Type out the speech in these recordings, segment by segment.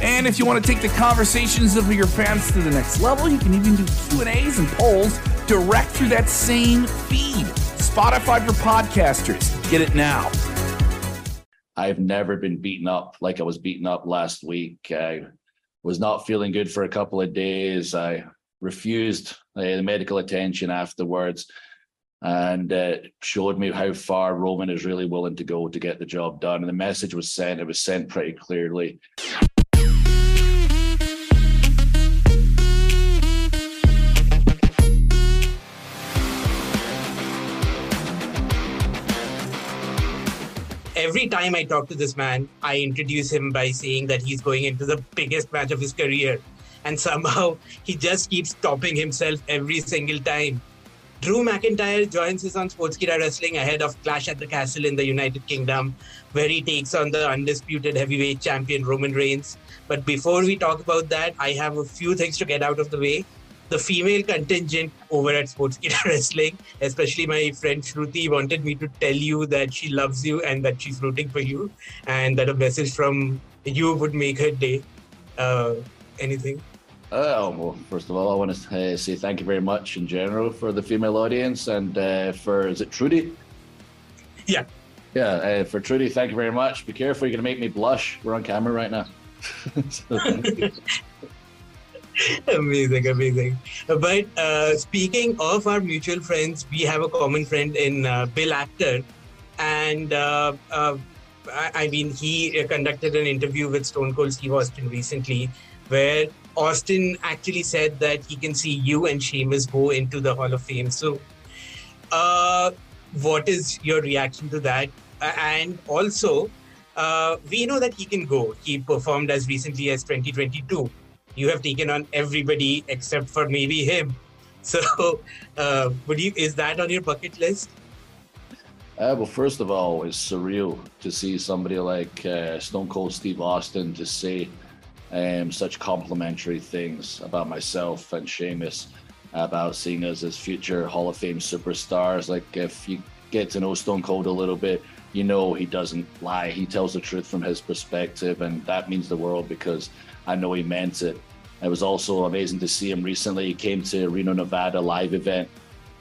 And if you want to take the conversations of your fans to the next level, you can even do Q&As and polls direct through that same feed. Spotify for podcasters. Get it now. I've never been beaten up like I was beaten up last week. I was not feeling good for a couple of days. I refused uh, the medical attention afterwards and uh, showed me how far Roman is really willing to go to get the job done. And the message was sent, it was sent pretty clearly. Every time I talk to this man, I introduce him by saying that he's going into the biggest match of his career. And somehow he just keeps topping himself every single time. Drew McIntyre joins us on Sportskeeda Wrestling ahead of Clash at the Castle in the United Kingdom, where he takes on the undisputed heavyweight champion Roman Reigns. But before we talk about that, I have a few things to get out of the way the female contingent over at Sportskeeda Wrestling, especially my friend Shruti, wanted me to tell you that she loves you and that she's rooting for you, and that a message from you would make her day. Uh, anything? Oh, well, first of all, I want to uh, say thank you very much in general for the female audience and uh, for, is it Trudy? Yeah. Yeah, uh, for Trudy, thank you very much. Be careful, you're going to make me blush. We're on camera right now. so, amazing, amazing. But uh, speaking of our mutual friends, we have a common friend in uh, Bill Apter, and uh, uh I, mean, he conducted an interview with Stone Cold Steve Austin recently, where Austin actually said that he can see you and Sheamus go into the Hall of Fame. So, uh, what is your reaction to that? and also, uh, we know that he can go. He performed as recently as 2022 you have taken on everybody except for maybe him. So, uh, would you? Is that on your bucket list? Uh, well, first of all, it's surreal to see somebody like uh, Stone Cold Steve Austin to say um, such complimentary things about myself and Sheamus, about seeing us as future Hall of Fame superstars. Like, if you get to know Stone Cold a little bit, you know he doesn't lie. He tells the truth from his perspective, and that means the world because I know he meant it. It was also amazing to see him recently. He came to Reno, Nevada live event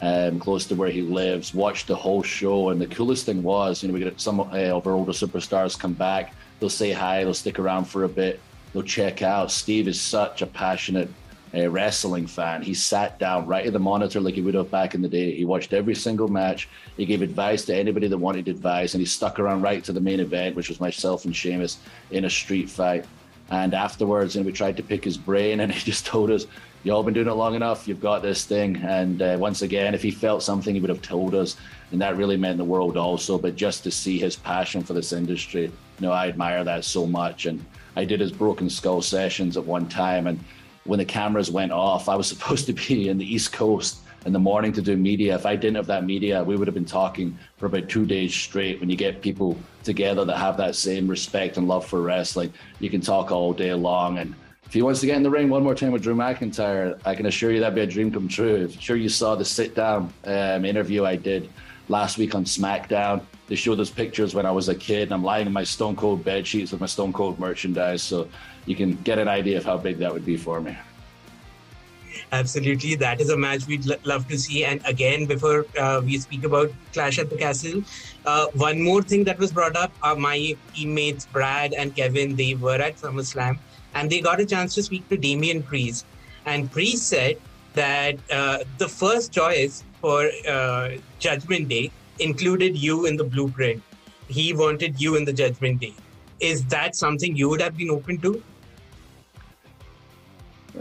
um, close to where he lives, watched the whole show. And the coolest thing was, you know, we get some uh, of our older superstars come back. They'll say hi, they'll stick around for a bit, they'll check out. Steve is such a passionate uh, wrestling fan. He sat down right at the monitor like he would have back in the day. He watched every single match. He gave advice to anybody that wanted advice, and he stuck around right to the main event, which was myself and Sheamus in a street fight. And afterwards, and we tried to pick his brain, and he just told us, "Y'all been doing it long enough. You've got this thing." And uh, once again, if he felt something, he would have told us, and that really meant the world also. But just to see his passion for this industry, you know, I admire that so much. And I did his Broken Skull sessions at one time, and when the cameras went off, I was supposed to be in the East Coast in the morning to do media. If I didn't have that media, we would have been talking for about two days straight. When you get people together that have that same respect and love for wrestling, you can talk all day long. And if he wants to get in the ring one more time with Drew McIntyre, I can assure you that'd be a dream come true. I'm sure you saw the sit down um, interview I did last week on SmackDown. They showed those pictures when I was a kid, and I'm lying in my Stone Cold bed sheets with my Stone Cold merchandise. So you can get an idea of how big that would be for me. Absolutely, that is a match we'd l- love to see. And again, before uh, we speak about Clash at the Castle, uh, one more thing that was brought up: uh, my teammates Brad and Kevin they were at SummerSlam, and they got a chance to speak to Damian Priest. And Priest said that uh, the first choice for uh, Judgment Day included you in the blueprint. He wanted you in the Judgment Day. Is that something you would have been open to?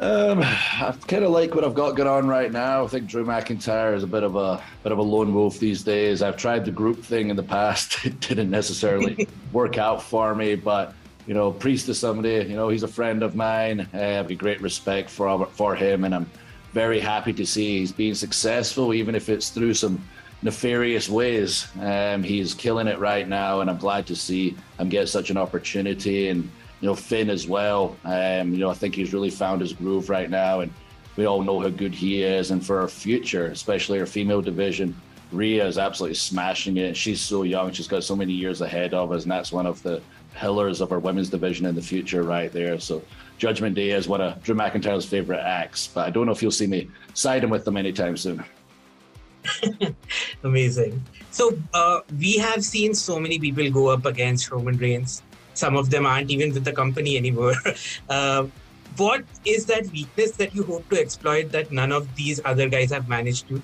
Um, I kind of like what I've got going on right now. I think Drew McIntyre is a bit of a bit of a lone wolf these days. I've tried the group thing in the past; it didn't necessarily work out for me. But you know, Priest is somebody. You know, he's a friend of mine. I have a great respect for for him, and I'm very happy to see he's being successful, even if it's through some nefarious ways. Um, he's killing it right now, and I'm glad to see him get such an opportunity. And you know, Finn as well. Um, you know, I think he's really found his groove right now, and we all know how good he is. And for our future, especially our female division, Rhea is absolutely smashing it. She's so young; she's got so many years ahead of us, and that's one of the pillars of our women's division in the future, right there. So, Judgment Day is one of Drew McIntyre's favorite acts, but I don't know if you'll see me siding with them anytime soon. Amazing. So, uh, we have seen so many people go up against Roman Reigns. Some of them aren't even with the company anymore. uh, what is that weakness that you hope to exploit that none of these other guys have managed to?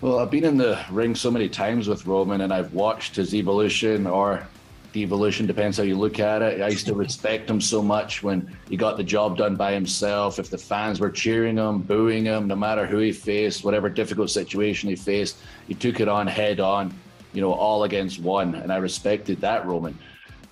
Well, I've been in the ring so many times with Roman, and I've watched his evolution or devolution, depends how you look at it. I used to respect him so much when he got the job done by himself. If the fans were cheering him, booing him, no matter who he faced, whatever difficult situation he faced, he took it on head on, you know, all against one. And I respected that, Roman.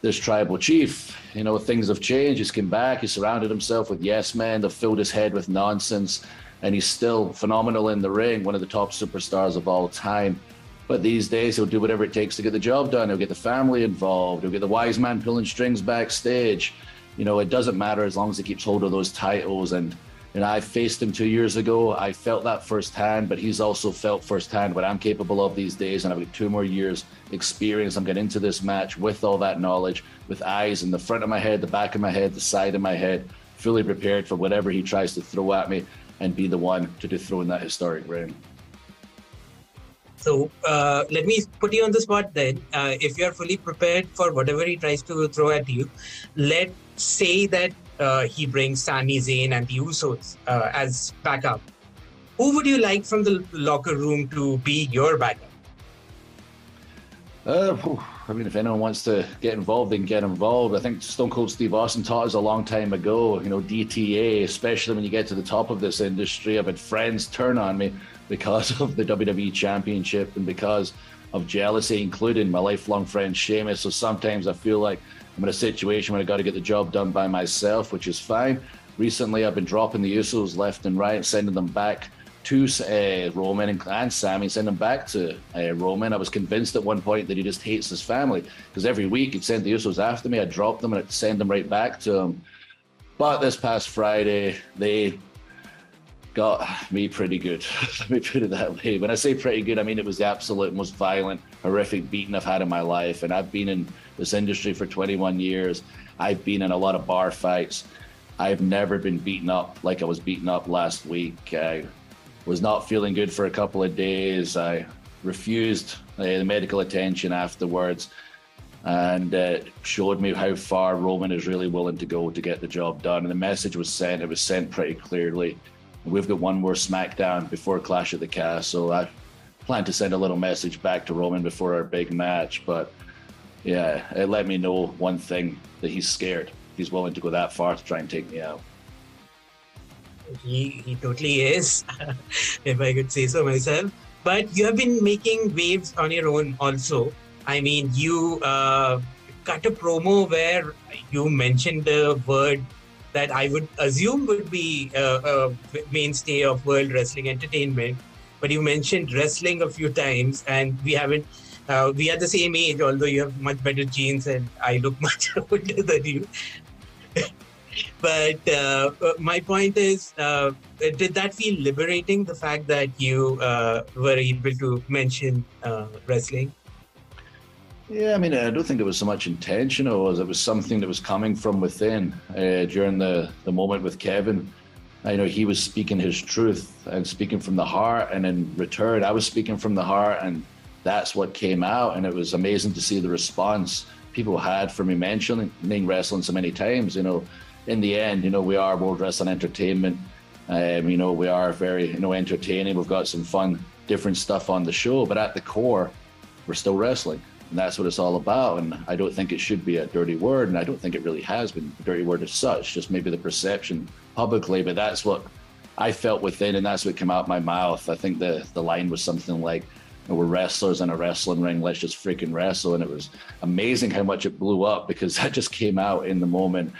This tribal chief, you know, things have changed. He's come back. He surrounded himself with yes men. They've filled his head with nonsense and he's still phenomenal in the ring, one of the top superstars of all time. But these days, he'll do whatever it takes to get the job done. He'll get the family involved. He'll get the wise man pulling strings backstage. You know, it doesn't matter as long as he keeps hold of those titles. And, you know, I faced him two years ago. I felt that firsthand, but he's also felt firsthand what I'm capable of these days. And I've got two more years experience. I'm getting into this match with all that knowledge, with eyes in the front of my head, the back of my head, the side of my head, fully prepared for whatever he tries to throw at me and be the one to dethrone that historic reign. So uh, let me put you on the spot then. Uh, if you're fully prepared for whatever he tries to throw at you, let's say that uh, he brings Sami Zayn and the Usos uh, as backup. Who would you like from the locker room to be your backup? Uh, I mean, if anyone wants to get involved, they can get involved. I think Stone Cold Steve Austin taught us a long time ago, you know, DTA, especially when you get to the top of this industry. I've had friends turn on me because of the WWE Championship and because of jealousy, including my lifelong friend Sheamus. So sometimes I feel like I'm in a situation where I got to get the job done by myself, which is fine. Recently, I've been dropping the Usos left and right, sending them back to uh, Roman and, and Sami, send him back to uh, Roman. I was convinced at one point that he just hates his family because every week he'd send the Usos after me, I'd drop them and I'd send them right back to him. But this past Friday, they got me pretty good. Let me put it that way. When I say pretty good, I mean it was the absolute most violent, horrific beating I've had in my life. And I've been in this industry for 21 years. I've been in a lot of bar fights. I've never been beaten up like I was beaten up last week. Was not feeling good for a couple of days. I refused uh, the medical attention afterwards and uh, showed me how far Roman is really willing to go to get the job done. And the message was sent, it was sent pretty clearly. We've got one more SmackDown before Clash of the Cast, so I plan to send a little message back to Roman before our big match. But yeah, it let me know one thing that he's scared. He's willing to go that far to try and take me out. He, he totally is, if I could say so myself. But you have been making waves on your own also. I mean, you uh, cut a promo where you mentioned the word that I would assume would be a, a mainstay of World Wrestling Entertainment. But you mentioned wrestling a few times, and we haven't. Uh, we are the same age, although you have much better genes and I look much older than you. But uh, uh, my point is, uh, did that feel liberating? The fact that you uh, were able to mention uh, wrestling. Yeah, I mean, I don't think it was so much intentional as it was something that was coming from within uh, during the, the moment with Kevin. I know he was speaking his truth and speaking from the heart, and in return, I was speaking from the heart, and that's what came out. And it was amazing to see the response people had for me mentioning wrestling so many times. You know, in the end, you know, we are World Wrestling Entertainment. Um, you know, we are very, you know, entertaining. We've got some fun, different stuff on the show, but at the core, we're still wrestling. And that's what it's all about. And I don't think it should be a dirty word. And I don't think it really has been a dirty word as such, just maybe the perception publicly. But that's what I felt within, and that's what came out my mouth. I think the, the line was something like, we're wrestlers in a wrestling ring. Let's just freaking wrestle. And it was amazing how much it blew up because that just came out in the moment.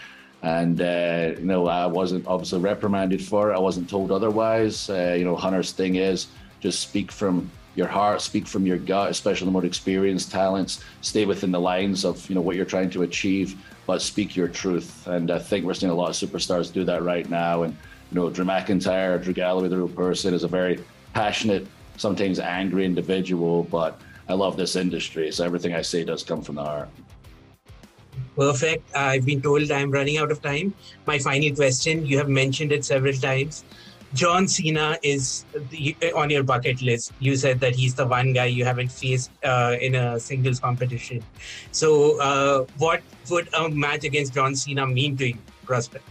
And, uh, you know, I wasn't obviously reprimanded for it. I wasn't told otherwise. Uh, you know, Hunter's thing is just speak from your heart, speak from your gut, especially the more experienced talents. Stay within the lines of, you know, what you're trying to achieve, but speak your truth. And I think we're seeing a lot of superstars do that right now. And, you know, Drew McIntyre, Drew Galloway, the real person, is a very passionate, sometimes angry individual, but I love this industry. So everything I say does come from the heart. Perfect. I've been told I'm running out of time. My final question you have mentioned it several times. John Cena is the, on your bucket list. You said that he's the one guy you haven't faced uh, in a singles competition. So, uh, what would a match against John Cena mean to you, prospect?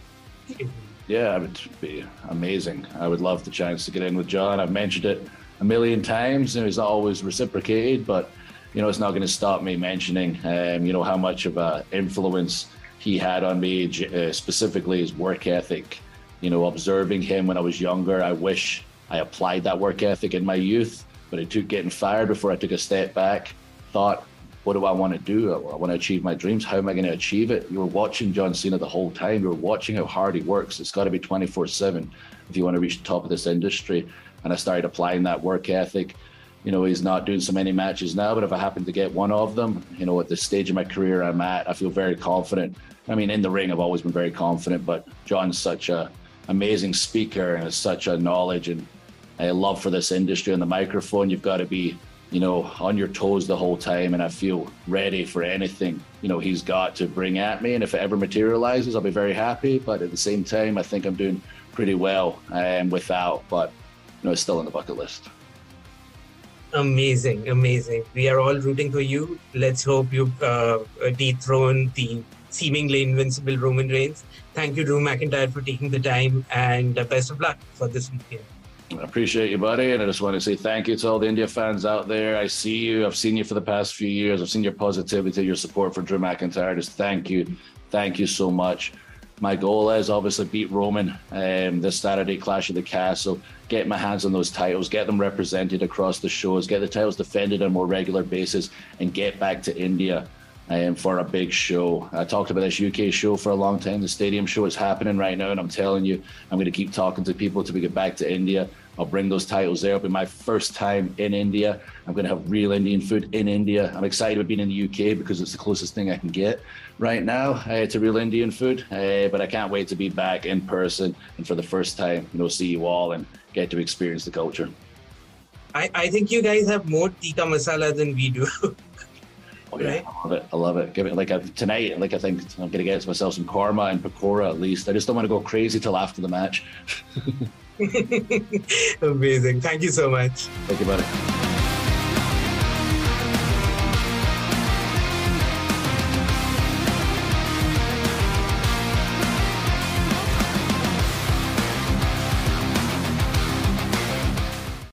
Yeah, it would be amazing. I would love the chance to get in with John. I've mentioned it a million times, and he's always reciprocated, but you know, it's not going to stop me mentioning, um, you know, how much of an influence he had on me, uh, specifically his work ethic. You know, observing him when I was younger, I wish I applied that work ethic in my youth, but it took getting fired before I took a step back, thought, what do I want to do? I want to achieve my dreams. How am I going to achieve it? You were watching John Cena the whole time. You were watching how hard he works. It's got to be 24 7 if you want to reach the top of this industry. And I started applying that work ethic. You know, he's not doing so many matches now, but if I happen to get one of them, you know, at the stage of my career I'm at, I feel very confident. I mean, in the ring, I've always been very confident, but John's such a amazing speaker and has such a knowledge and a love for this industry and the microphone. You've got to be you know, on your toes the whole time, and I feel ready for anything, you know, he's got to bring at me. And if it ever materializes, I'll be very happy. But at the same time, I think I'm doing pretty well um, without, but, you know, it's still on the bucket list. Amazing, amazing. We are all rooting for you. Let's hope you uh, dethrone the seemingly invincible Roman Reigns. Thank you, Drew McIntyre, for taking the time, and uh, best of luck for this weekend. I appreciate you, buddy. And I just want to say thank you to all the India fans out there. I see you. I've seen you for the past few years. I've seen your positivity, your support for Drew McIntyre. Just thank you. Thank you so much. My goal is obviously beat Roman um, this Saturday, Clash of the Castle. Get my hands on those titles, get them represented across the shows, get the titles defended on a more regular basis, and get back to India um, for a big show. I talked about this UK show for a long time. The stadium show is happening right now, and I'm telling you, I'm going to keep talking to people till we get back to India. I'll bring those titles there. It'll be my first time in India. I'm going to have real Indian food in India. I'm excited about being in the UK because it's the closest thing I can get right now uh, to real Indian food. Uh, but I can't wait to be back in person and for the first time, you know, see you all and get to experience the culture. I, I think you guys have more tikka masala than we do. Oh, yeah, right? I love it. I love it. Give it like a, tonight. Like I think I'm gonna get myself some korma and pakora at least. I just don't want to go crazy till after the match. Amazing. Thank you so much. Thank you, buddy.